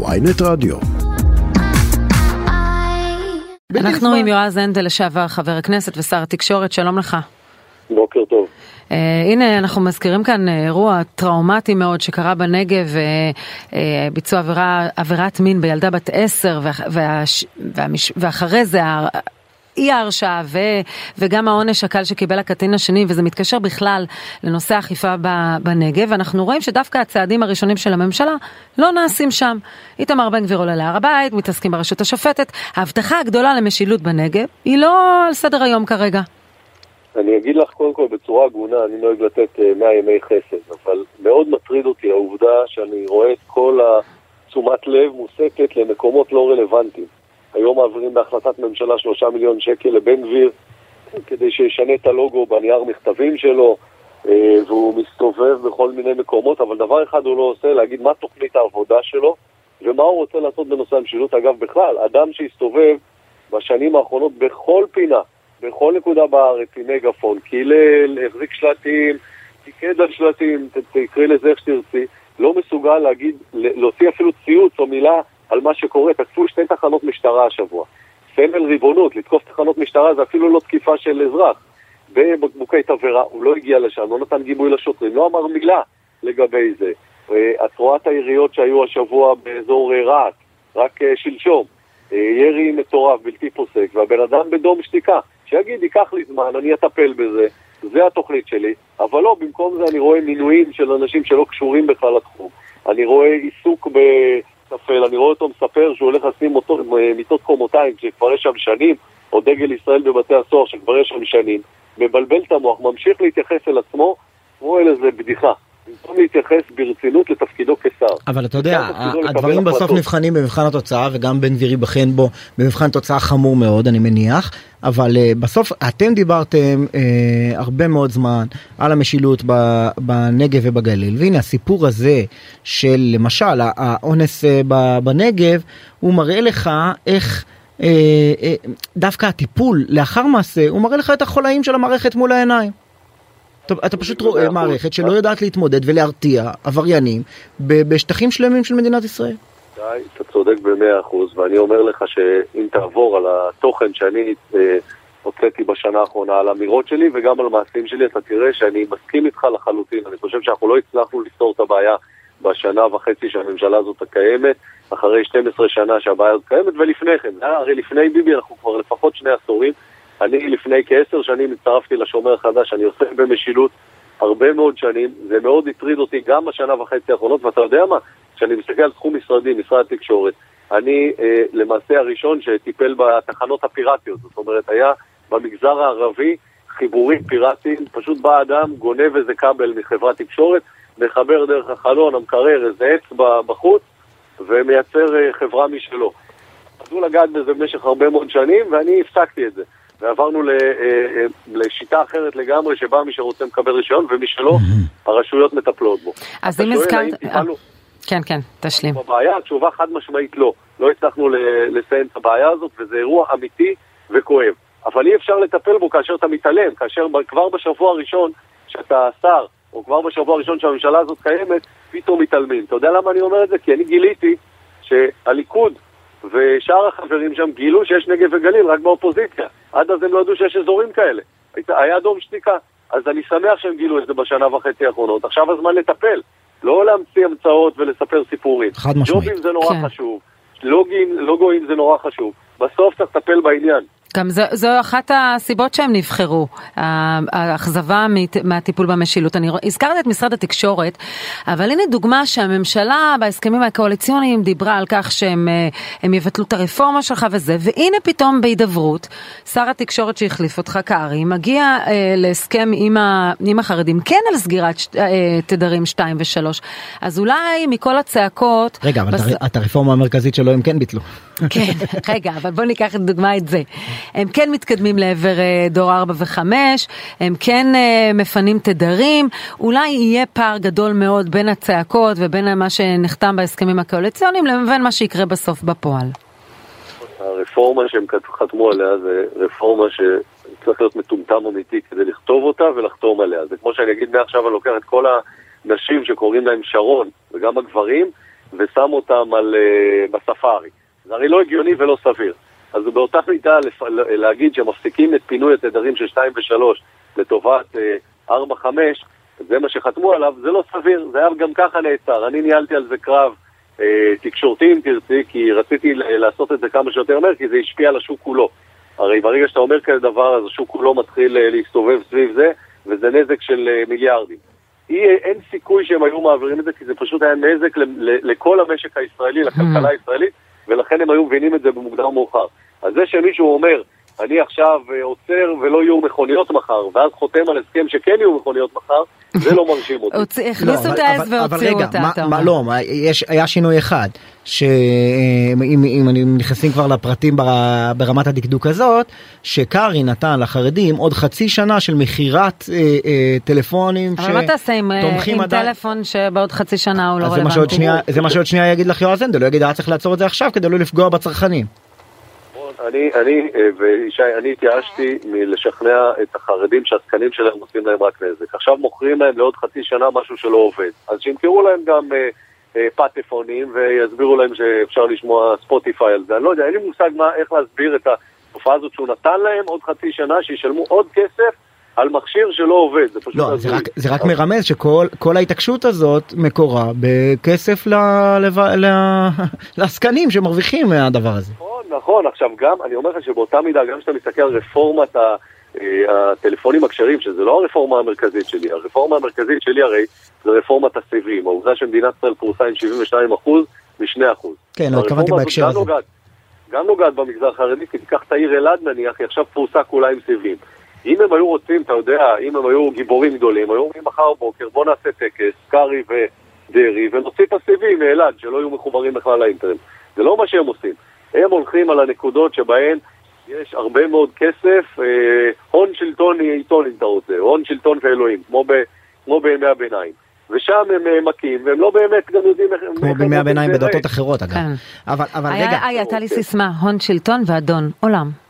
ויינט רדיו. אנחנו עם יועז הנדל, לשעבר חבר הכנסת ושר התקשורת, שלום לך. בוקר טוב. Uh, הנה אנחנו מזכירים כאן uh, אירוע טראומטי מאוד שקרה בנגב, uh, uh, ביצוע עבירה, עבירת מין בילדה בת עשר וה, וה, וה, ואחרי זה אי ההרשעה וגם העונש הקל שקיבל הקטין השני, וזה מתקשר בכלל לנושא האכיפה בנגב, אנחנו רואים שדווקא הצעדים הראשונים של הממשלה לא נעשים שם. איתמר בן גביר עולה להר הבית, מתעסקים ברשות השופטת, ההבטחה הגדולה למשילות בנגב היא לא על סדר היום כרגע. אני אגיד לך קודם כל בצורה הגונה, אני נוהג לתת 100 אה, ימי חסד, אבל מאוד מטריד אותי העובדה שאני רואה את כל התשומת לב מוסטת למקומות לא רלוונטיים. היום מעבירים בהחלטת ממשלה שלושה מיליון שקל לבן גביר כדי שישנה את הלוגו בנייר מכתבים שלו אה, והוא מסתובב בכל מיני מקומות, אבל דבר אחד הוא לא עושה, להגיד מה תוכנית העבודה שלו ומה הוא רוצה לעשות בנושא המשילות. אגב, בכלל, אדם שהסתובב בשנים האחרונות בכל פינה, בכל נקודה בארץ עם מגפון, קילל, החזיק שלטים, פיקד על שלטים, תקראי לזה איך שתרצי, לא מסוגל להגיד, להוציא אפילו ציוץ או מילה על מה שקורה. תקפו שתי תחנות משטרה השבוע. סמל ריבונות, לתקוף תחנות משטרה זה אפילו לא תקיפה של אזרח. בבקבוקי תבערה, הוא לא הגיע לשם, לא נתן גיבוי לשוטרים, לא אמר מילה לגבי זה. אה, את רואה את היריות שהיו השבוע באזור אה, רהט, רק אה, שלשום. ירי מטורף, בלתי פוסק, והבן אדם בדום שתיקה. שיגיד, ייקח לי זמן, אני אטפל בזה, זה התוכנית שלי, אבל לא, במקום זה אני רואה מינויים של אנשים שלא קשורים בכלל לתחום. אני רואה עיסוק ב... טפל, אני רואה אותו מספר שהוא הולך לשים אותו, אה, מיטות קומותיים שכבר יש שם שנים, או דגל ישראל בבתי הסוהר שכבר יש שם שנים, מבלבל את המוח, ממשיך להתייחס אל עצמו כמו אל איזה בדיחה. במקום להתייחס ברצינות לתפקידו כשר. אבל אתה יודע, הדברים בסוף נבחנים במבחן התוצאה וגם בן גביר ייבחן בו במבחן תוצאה חמור מאוד אני מניח, אבל uh, בסוף אתם דיברתם uh, הרבה מאוד זמן על המשילות בנגב ובגליל והנה הסיפור הזה של למשל האונס uh, בנגב הוא מראה לך איך uh, uh, דווקא הטיפול לאחר מעשה הוא מראה לך את החולאים של המערכת מול העיניים. טוב, אתה פשוט רואה מערכת שלא יודעת להתמודד ולהרתיע עבריינים בשטחים שלמים של מדינת ישראל. די, אתה צודק במאה אחוז, ואני אומר לך שאם תעבור על התוכן שאני אה, הוצאתי בשנה האחרונה, על אמירות שלי וגם על מעשים שלי, אתה תראה שאני מסכים איתך לחלוטין. אני חושב שאנחנו לא הצלחנו לפתור את הבעיה בשנה וחצי שהממשלה הזאת קיימת, אחרי 12 שנה שהבעיה הזאת קיימת, ולפני כן, הרי לפני ביבי אנחנו כבר לפחות שני עשורים. אני לפני כעשר שנים הצטרפתי לשומר החדש, אני עוסק במשילות הרבה מאוד שנים, זה מאוד הטריד אותי גם בשנה וחצי האחרונות, ואתה יודע מה? כשאני מסתכל על תחום משרדי, משרד התקשורת, אני אה, למעשה הראשון שטיפל בתחנות הפיראטיות, זאת אומרת, היה במגזר הערבי חיבורים פיראטיים, פשוט בא אדם, גונב איזה כבל מחברת תקשורת, מחבר דרך החלון, המקרר, איזה עץ בחוץ, ומייצר אה, חברה משלו. רצו לגעת בזה במשך הרבה מאוד שנים, ואני הפסקתי את זה. ועברנו אה, אה, לשיטה אחרת לגמרי, שבה מי שרוצה מקבל רישיון, ומי שלא, הרשויות מטפלות בו. אז אם הזכרת... כן, כן, תשלים. בבעיה, התשובה חד משמעית לא. לא הצלחנו לסיים את הבעיה הזאת, וזה אירוע אמיתי וכואב. אבל אי אפשר לטפל בו כאשר אתה מתעלם, כאשר כבר בשבוע הראשון שאתה שר, או כבר בשבוע הראשון שהממשלה הזאת קיימת, פתאום מתעלמים. אתה יודע למה אני אומר את זה? כי אני גיליתי שהליכוד ושאר החברים שם גילו שיש נגב וגליל רק באופוזיציה. עד אז הם לא ידעו שיש אזורים כאלה. היה דום שתיקה. אז אני שמח שהם גילו את זה בשנה וחצי האחרונות. עכשיו הזמן לטפל. לא להמציא המצאות ולספר סיפורים. חד משמעית. ג'ובים זה נורא כן. חשוב. לוגים, לוגוים זה נורא חשוב. בסוף צריך לטפל בעניין. גם זו, זו אחת הסיבות שהם נבחרו, האכזבה מהטיפול במשילות. אני הזכרת את משרד התקשורת, אבל הנה דוגמה שהממשלה בהסכמים הקואליציוניים דיברה על כך שהם אה, יבטלו את הרפורמה שלך וזה, והנה פתאום בהידברות, שר התקשורת שהחליף אותך, קרעי, מגיע אה, להסכם עם, ה, עם החרדים, כן על סגירת ש, אה, תדרים 2 ו-3. אז אולי מכל הצעקות... רגע, אבל בס... את הרפורמה המרכזית שלו הם כן ביטלו. כן, רגע, אבל בוא ניקח לדוגמה את זה. הם כן מתקדמים לעבר אה, דור 4 ו-5, הם כן אה, מפנים תדרים, אולי יהיה פער גדול מאוד בין הצעקות ובין מה שנחתם בהסכמים הקואליציוניים לבין מה שיקרה בסוף בפועל. הרפורמה שהם חתמו עליה זה רפורמה שצריך להיות מטומטם אמיתי כדי לכתוב אותה ולחתום עליה. זה כמו שאני אגיד מעכשיו אני לוקח את כל הנשים שקוראים להם שרון וגם הגברים ושם אותם על, uh, בספארי. זה הרי לא הגיוני ולא סביר. אז באותה מידה לפ... להגיד שמפסיקים את פינוי התדרים של 2 ו-3 לטובת uh, 4-5, זה מה שחתמו עליו, זה לא סביר, זה היה גם ככה נעצר. אני ניהלתי על זה קרב uh, תקשורתי אם תרצי, כי רציתי לעשות את זה כמה שיותר מהר, כי זה השפיע על השוק כולו. הרי ברגע שאתה אומר כזה דבר, אז השוק כולו מתחיל uh, להסתובב סביב זה, וזה נזק של uh, מיליארדים. אי, אין סיכוי שהם היו מעבירים את זה, כי זה פשוט היה נזק ל, ל, לכל המשק הישראלי, לכלכלה הישראלית, ולכן הם היו מבינים את זה במוקדם או מאוחר. אז זה שמישהו אומר, אני עכשיו אה, עוצר ולא יהיו מכוניות מחר, ואז חותם על הסכם שכן יהיו מכוניות מחר, זה לא מרשים אותי. הכניסו את העז והוציאו אותה, אתה אומר. לא, היה שינוי אחד, שאם נכנסים כבר לפרטים ברמת הדקדוק הזאת, שקארי נתן לחרדים עוד חצי שנה של מכירת אה, אה, טלפונים אבל מה תעשה עם טלפון שבעוד חצי שנה הוא לא רלוונטי? זה מה שעוד שנייה יגיד לך יועז הנדל, הוא יגיד היה צריך לעצור את זה עכשיו כדי לא לפגוע בצרכנים. אני, אני אה, וישי, אני התייאשתי מלשכנע את החרדים שהתקנים שלהם עושים להם רק נזק. עכשיו מוכרים להם לעוד חצי שנה משהו שלא עובד. אז שימכרו להם גם אה, אה, פטפונים ויסבירו להם שאפשר לשמוע ספוטיפיי על זה. אני לא יודע, אין לי מושג מה, איך להסביר את התופעה הזאת שהוא נתן להם עוד חצי שנה, שישלמו עוד כסף על מכשיר שלא עובד, זה פשוט... לא, זה רק, זה רק מרמז שכל ההתעקשות הזאת מקורה בכסף ל, לב, ל, לעסקנים שמרוויחים מהדבר הזה. נכון, נכון, עכשיו גם, אני אומר לך שבאותה מידה, גם כשאתה מסתכל על רפורמת ה... אה, הטלפונים הכשרים, שזה לא הרפורמה המרכזית שלי, הרפורמה המרכזית שלי הרי זה רפורמת הסיבים, העובדה שמדינת ישראל פרוסה עם 72 אחוז מ-2 אחוז. כן, לא התכוונתי בהקשר הזה. גם נוגעת במגזר החרדי, כי תיקח את העיר אלעד נניח, היא עכשיו פרוסה כולה עם סיבים. אם הם היו רוצים, אתה יודע, אם הם היו גיבורים גדולים, היו אומרים מחר בוקר, בוא נעשה טקס, קארי ודרעי, ונוציא את הסיבים מאלעד, שלא יהיו מחוברים בכלל לאינטרנט. זה לא מה שהם עושים. הם הולכים על הנקודות שבהן יש הרבה מאוד כסף, אה, הון שלטון עיתון אם אתה רוצה, הון שלטון כאלוהים, כמו, ב, כמו בימי הביניים. ושם הם אה, מכים, והם לא באמת גם יודעים איך... כמו בימי הביניים בדתות אחרות אגב. כן. אבל, אבל היה, רגע... הייתה לי סיסמה, הון שלטון ואדון עולם.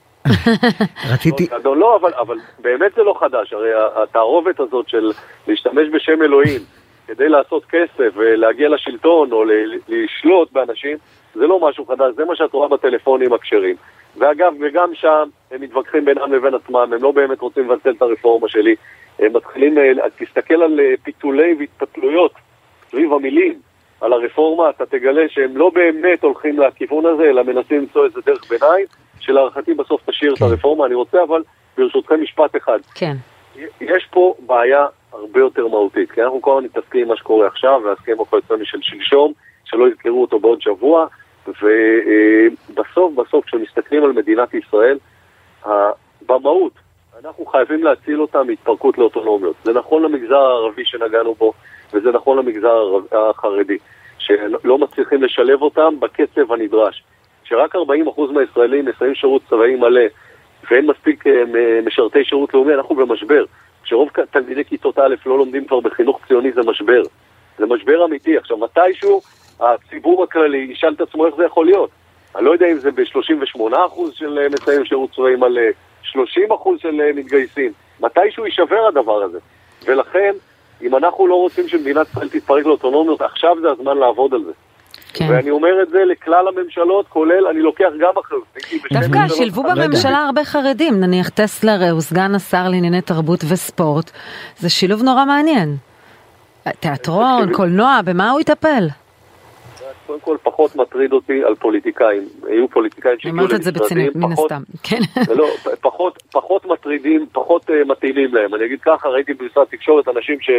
רציתי... לא, לא, אבל, אבל באמת זה לא חדש, הרי התערובת הזאת של להשתמש בשם אלוהים כדי לעשות כסף ולהגיע לשלטון או לשלוט באנשים, זה לא משהו חדש, זה מה שאת רואה בטלפונים הכשרים. ואגב, וגם שם הם מתווכחים בינם לבין עצמם, הם לא באמת רוצים לבטל את הרפורמה שלי. הם מתחילים, אה, תסתכל על אה, פיתולי והתפתלויות סביב המילים על הרפורמה, אתה תגלה שהם לא באמת הולכים לכיוון הזה, אלא מנסים למצוא איזה דרך ביניים. שלהערכתי בסוף תשאיר כן. את הרפורמה. אני רוצה אבל, ברשותכם, משפט אחד. כן. יש פה בעיה הרבה יותר מהותית, כי אנחנו כל הזמן מתעסקים עם מה שקורה עכשיו, וההסכם הקואליציוני של שלשום, שלא יזכרו אותו בעוד שבוע, ובסוף, בסוף, כשמסתכלים על מדינת ישראל, במהות, אנחנו חייבים להציל אותה מהתפרקות לאוטונומיות. זה נכון למגזר הערבי שנגענו בו, וזה נכון למגזר החרדי, שלא מצליחים לשלב אותם בקצב הנדרש. שרק 40% מהישראלים מסיימים שירות צבאי מלא ואין מספיק אה, משרתי שירות לאומי, אנחנו במשבר. כשרוב תלמידי כיתות א' לא לומדים כבר בחינוך ציוני זה משבר. זה משבר אמיתי. עכשיו, מתישהו הציבור הכללי ישאל את עצמו איך זה יכול להיות. אני לא יודע אם זה ב-38% של אה, מסיימים שירות צבאי מלא, 30% של אה, מתגייסים. מתישהו יישבר הדבר הזה. ולכן, אם אנחנו לא רוצים שמדינת ישראל תתפרק לאוטונומיות, עכשיו זה הזמן לעבוד על זה. כן. ואני אומר את זה לכלל הממשלות, כולל, אני לוקח גם אחריות. דווקא שילבו בממשלה הרבה חרדים, נניח טסלר הוא סגן השר לענייני תרבות וספורט, זה שילוב נורא מעניין. תיאטרון, קולנוע, במה הוא יטפל? קודם כל פחות מטריד אותי על פוליטיקאים. היו פוליטיקאים שהגיעו למשרדים, אמרת את זה בציניות, מן הסתם, כן. לא, פחות, פחות מטרידים, פחות uh, מתאימים להם. אני אגיד ככה, ראיתי במשרד תקשורת אנשים ש...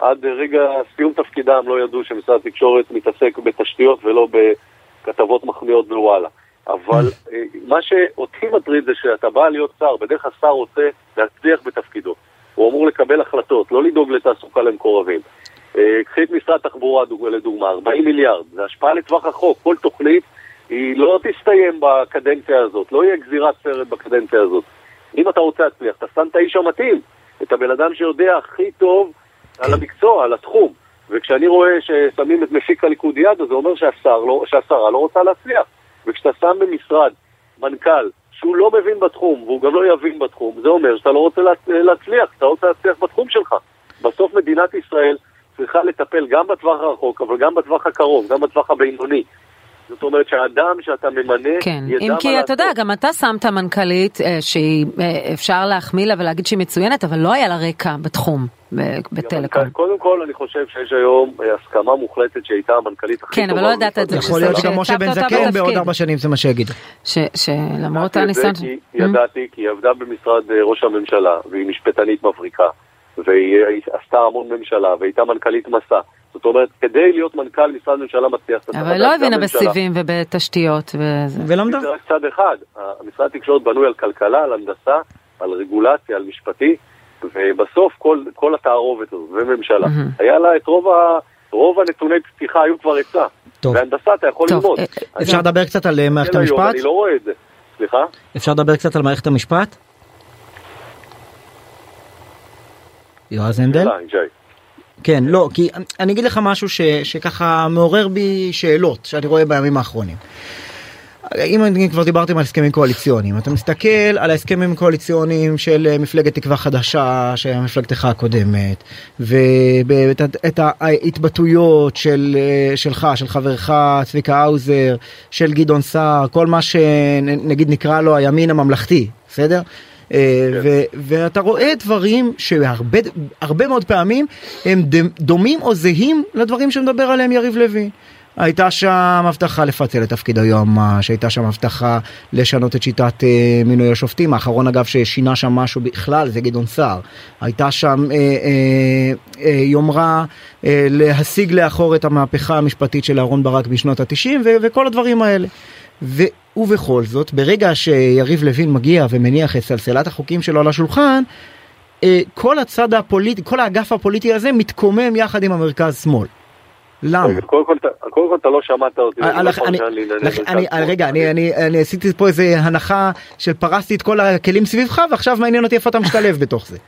עד רגע סיום תפקידם לא ידעו שמשרד התקשורת מתעסק בתשתיות ולא בכתבות מחמיאות בוואלה. אבל אה, מה שאותי מטריד זה שאתה בא להיות שר, בדרך כלל שר רוצה להצליח בתפקידו. הוא אמור לקבל החלטות, לא לדאוג לתעסוקה למקורבים. אה, קחי את משרד התחבורה לדוגמה, 40 מיליארד, זה השפעה לטווח רחוק, כל תוכנית היא לא תסתיים בקדנציה הזאת, לא יהיה גזירת סרט בקדנציה הזאת. אם אתה רוצה להצליח, אתה שם את האיש המתאים, את הבן אדם שיודע הכי טוב על המקצוע, על התחום. וכשאני רואה ששמים את מפיק הליכודיאדה, זה אומר שהשר לא, שהשרה לא רוצה להצליח. וכשאתה שם במשרד מנכ"ל שהוא לא מבין בתחום, והוא גם לא יבין בתחום, זה אומר שאתה לא רוצה להצליח, אתה רוצה להצליח בתחום שלך. בסוף מדינת ישראל צריכה לטפל גם בטווח הרחוק, אבל גם בטווח הקרוב, גם בטווח הבינוני. זאת אומרת שהאדם שאתה ממנה כן, ידע אם כי אתה יודע, גם אתה שמת מנכ"לית אה, שאפשר אה, להחמיא לה ולהגיד שהיא מצוינת, אבל לא היה לה רקע בתחום. בטלקום. קודם כל אני חושב שיש היום אה, הסכמה מוחלטת שהייתה המנכ"לית הכי טובה. כן, אבל לא ידעת את זה. יכול להיות שגם משה בן זקן בעוד ארבע שנים זה מה שיגיד. שלמרות הניסיון... ידעתי כי היא עבדה במשרד ראש הממשלה והיא משפטנית מבריקה והיא עשתה המון ממשלה והייתה מנכ"לית מסע. זאת אומרת, כדי להיות מנכ"ל משרד ממשלה מצליח... אבל לא הבינה בסיבים ובתשתיות וזה. ולמדה. זה רק צד אחד. משרד התקשורת בנוי על כלכלה, על הנדסה, על רגולציה, על משפטי, ובסוף כל, כל התערובת הזו, וממשלה, mm-hmm. היה לה את רוב, ה, רוב הנתוני פתיחה היו כבר עצה. טוב. והנדסה אתה יכול טוב. ללמוד. אה, אפשר לדבר קצת על אה, מערכת המשפט? אני לא רואה את זה. סליחה? אפשר לדבר קצת על מערכת המשפט? יועז הנדל? כן, לא, כי אני אגיד לך משהו ש, שככה מעורר בי שאלות שאני רואה בימים האחרונים. אם כבר דיברתם על הסכמים קואליציוניים, אתה מסתכל על ההסכמים הקואליציוניים של אה, מפלגת תקווה חדשה, שהיה מפלגתך הקודמת, ואת ההתבטאויות של, אה, שלך, של חברך צביקה האוזר, של גדעון סער, כל מה שנגיד נקרא לו הימין הממלכתי, בסדר? אה, כן. ואתה רואה דברים שהרבה מאוד פעמים הם דומים או זהים לדברים שמדבר עליהם יריב לוין. הייתה שם הבטחה לפצל את תפקיד היועמ"ש, הייתה שם הבטחה לשנות את שיטת אה, מינוי השופטים, האחרון אגב ששינה שם משהו בכלל זה גדעון סער. הייתה שם אה, אה, אה, יומרה אה, להשיג לאחור את המהפכה המשפטית של אהרן ברק בשנות התשעים וכל הדברים האלה. ו, ובכל זאת, ברגע שיריב לוין מגיע ומניח את סלסלת החוקים שלו על השולחן, אה, כל הצד הפוליטי, כל האגף הפוליטי הזה מתקומם יחד עם המרכז שמאל. למה? קודם כל אתה לא שמעת אותי. אה, נכון רגע, אני עשיתי פה איזה הנחה שפרסתי את כל הכלים סביבך ועכשיו מעניין אותי איפה אתה משתלב בתוך זה.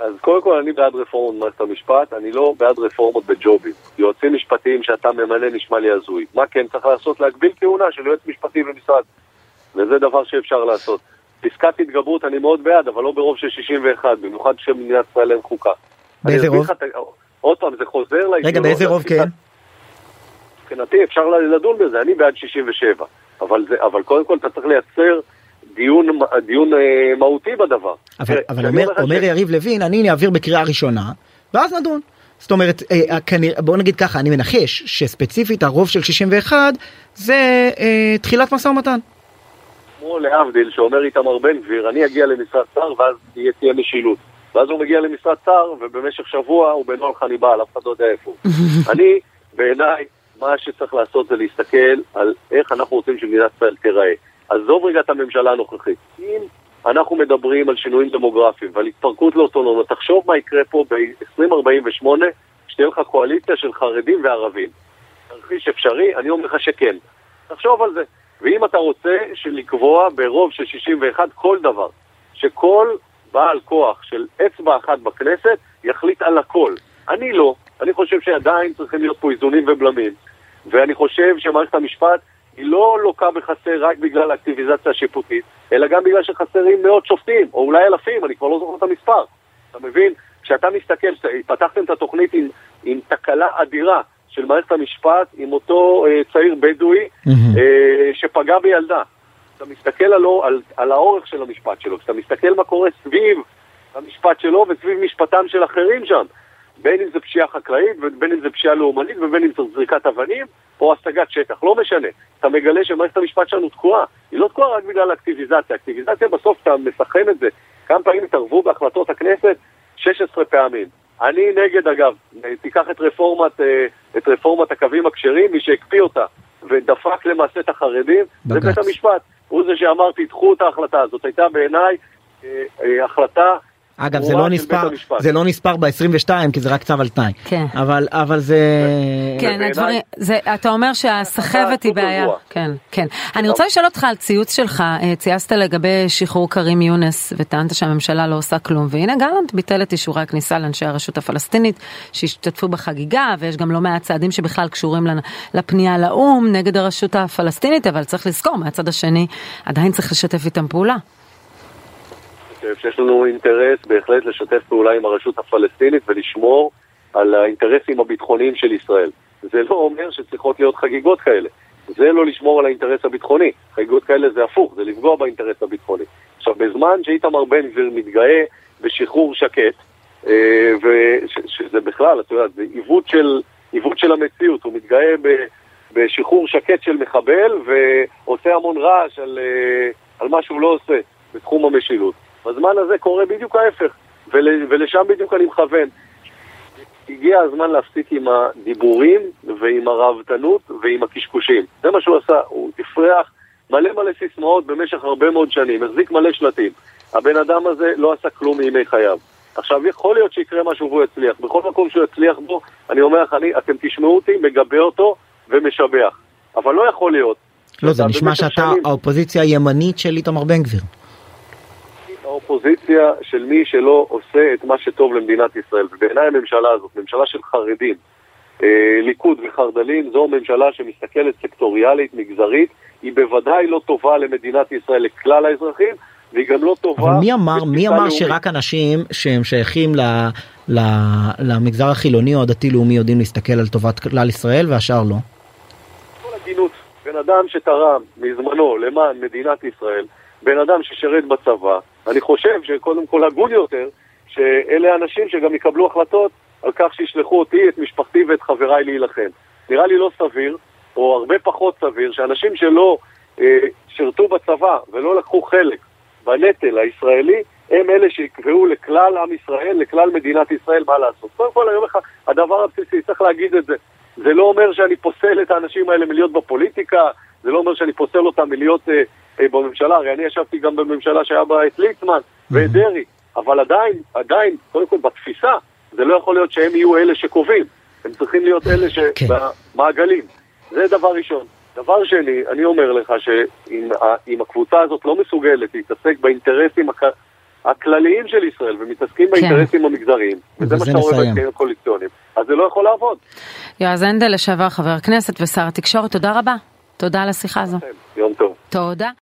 אז קודם כל אני בעד רפורמות במערכת המשפט, אני לא בעד רפורמות בג'ובים. יועצים משפטיים שאתה ממנה נשמע לי הזוי. מה כן צריך לעשות? להגביל כהונה של יועץ משפטי במשרד. וזה דבר שאפשר לעשות. פסקת התגברות אני מאוד בעד, אבל לא ברוב של 61, במיוחד כשמדינת ישראל אין חוקה. באיזה רוב? עוד פעם, זה חוזר לאידיאולוגיה. רגע, באיזה רוב כן? מבחינתי אפשר לדון בזה, אני בעד 67. אבל, זה, אבל קודם כל אתה צריך לייצר דיון, דיון אה, מהותי בדבר. אבל, אבל אומר, אומר ש... יריב לוין, אני אעביר בקריאה ראשונה, ואז נדון. זאת אומרת, אה, כנראה, בוא נגיד ככה, אני מנחש שספציפית הרוב של 61 זה אה, תחילת משא ומתן. כמו להבדיל, שאומר איתמר בן גביר, אני אגיע למשרד שר ואז תהיה, תהיה משילות. ואז הוא מגיע למשרד שר, ובמשך שבוע הוא בנוהל חניבל, אף אחד לא יודע איפה. אני, בעיניי, מה שצריך לעשות זה להסתכל על איך אנחנו רוצים שמדינת ישראל תיראה. עזוב רגע את הממשלה הנוכחית. אם אנחנו מדברים על שינויים דמוגרפיים ועל התפרקות לאוטונומיה, תחשוב מה יקרה פה ב-2048, שתהיה לך קואליציה של חרדים וערבים. תרחיש אפשרי? אני אומר לך שכן. תחשוב על זה. ואם אתה רוצה לקבוע ברוב של 61 כל דבר, שכל בעל כוח של אצבע אחת בכנסת יחליט על הכל. אני לא. אני חושב שעדיין צריכים להיות פה איזונים ובלמים. ואני חושב שמערכת המשפט היא לא לוקה בחסר רק בגלל האקטיביזציה השיפוטית, אלא גם בגלל שחסרים מאות שופטים, או אולי אלפים, אני כבר לא זוכר את המספר. אתה מבין? כשאתה מסתכל, פתחתם את התוכנית עם, עם תקלה אדירה של מערכת המשפט, עם אותו אה, צעיר בדואי mm-hmm. אה, שפגע בילדה. אתה מסתכל עלו, על, על האורך של המשפט שלו, כשאתה מסתכל מה קורה סביב המשפט שלו וסביב משפטם של אחרים שם. בין אם זה פשיעה חקלאית, ובין אם זה פשיעה לאומנית, ובין אם זה זריקת אבנים, או השגת שטח, לא משנה. אתה מגלה שמערכת המשפט שלנו תקועה. היא לא תקועה רק בגלל האקטיביזציה. אקטיביזציה בסוף אתה מסכם את זה. כמה פעמים התערבו בהחלטות הכנסת? 16 פעמים. אני נגד, אגב, תיקח את רפורמת, אה, את רפורמת הקווים הכשרים, מי שהקפיא אותה ודפק למעשה את החרדים, בגץ. זה בית המשפט. הוא זה שאמר, תדחו את ההחלטה הזאת. הייתה בעיניי אה, אה, החלטה אגב זה לא נספר זה לא נספר ב-22 כי זה רק צו על תנאי. כן. אבל אבל זה כן הדברים זה אתה אומר שהסחבת היא בעיה. כן כן. אני רוצה לשאול אותך על ציוץ שלך אה, צייצת לגבי שחרור כרים יונס וטענת שהממשלה לא עושה כלום. והנה גלנט ביטל את אישורי הכניסה לאנשי הרשות הפלסטינית שהשתתפו בחגיגה ויש גם לא מעט צעדים שבכלל קשורים לפנייה לאו"ם נגד הרשות הפלסטינית אבל צריך לזכור מהצד השני עדיין צריך לשתף איתם פעולה. חושב שיש לנו אינטרס בהחלט לשתף פעולה עם הרשות הפלסטינית ולשמור על האינטרסים הביטחוניים של ישראל. זה לא אומר שצריכות להיות חגיגות כאלה. זה לא לשמור על האינטרס הביטחוני. חגיגות כאלה זה הפוך, זה לפגוע באינטרס הביטחוני. עכשיו, בזמן שאיתמר בן גביר מתגאה בשחרור שקט, אה, ושזה בכלל, אתה יודע, זה עיוות של, עיוות של המציאות, הוא מתגאה ב, בשחרור שקט של מחבל ועושה המון רעש על, אה, על מה שהוא לא עושה בתחום המשילות. בזמן הזה קורה בדיוק ההפך, ול, ולשם בדיוק אני מכוון. הגיע הזמן להפסיק עם הדיבורים ועם הראוותנות ועם הקשקושים. זה מה שהוא עשה, הוא הפריח מלא מלא סיסמאות במשך הרבה מאוד שנים, החזיק מלא שלטים. הבן אדם הזה לא עשה כלום מימי חייו. עכשיו, יכול להיות שיקרה משהו והוא יצליח. בכל מקום שהוא יצליח בו, אני אומר לך, אני, אתם תשמעו אותי, מגבה אותו ומשבח. אבל לא יכול להיות. לא, זה נשמע שאתה שנים... האופוזיציה הימנית של איתמר בן גביר. האופוזיציה של מי שלא עושה את מה שטוב למדינת ישראל. ובעיניי הממשלה הזאת, ממשלה של חרדים, אה, ליכוד וחרד"לים, זו ממשלה שמסתכלת סקטוריאלית, מגזרית, היא בוודאי לא טובה למדינת ישראל, לכלל האזרחים, והיא גם לא טובה... אבל מי אמר, מי אמר לאומית. שרק אנשים שהם שייכים ל, ל, למגזר החילוני או הדתי-לאומי יודעים להסתכל על טובת כלל ישראל והשאר לא? כל הגינות, בן אדם שתרם מזמנו למען מדינת ישראל, בן אדם ששירת בצבא, אני חושב שקודם כל הגון יותר, שאלה אנשים שגם יקבלו החלטות על כך שישלחו אותי, את משפחתי ואת חבריי להילחם. נראה לי לא סביר, או הרבה פחות סביר, שאנשים שלא אה, שירתו בצבא ולא לקחו חלק בנטל הישראלי, הם אלה שיקבעו לכלל עם ישראל, לכלל מדינת ישראל מה לעשות. קודם כל, אני אומר לך, הדבר הבסיסי, צריך להגיד את זה. זה לא אומר שאני פוסל את האנשים האלה מלהיות בפוליטיקה, זה לא אומר שאני פוסל אותם מלהיות אה, בממשלה, הרי אני ישבתי גם בממשלה שהיה בה את ליצמן ואת דרעי, אבל עדיין, עדיין, קודם כל בתפיסה, זה לא יכול להיות שהם יהיו אלה שקובעים, הם צריכים להיות אלה שבמעגלים. כן. זה דבר ראשון. דבר שני, אני אומר לך שאם הקבוצה הזאת לא מסוגלת להתעסק באינטרסים הכ... הכלליים של ישראל ומתעסקים כן. באינטרסים המגזריים, וזה מה שאתה רואה בהסכמים הקואליציוניים, אז זה לא יכול לעבוד. יועז הנדל, לשעבר חבר הכנסת ושר התקשורת, תודה רבה. תודה על השיחה הזו. יום טוב. תודה.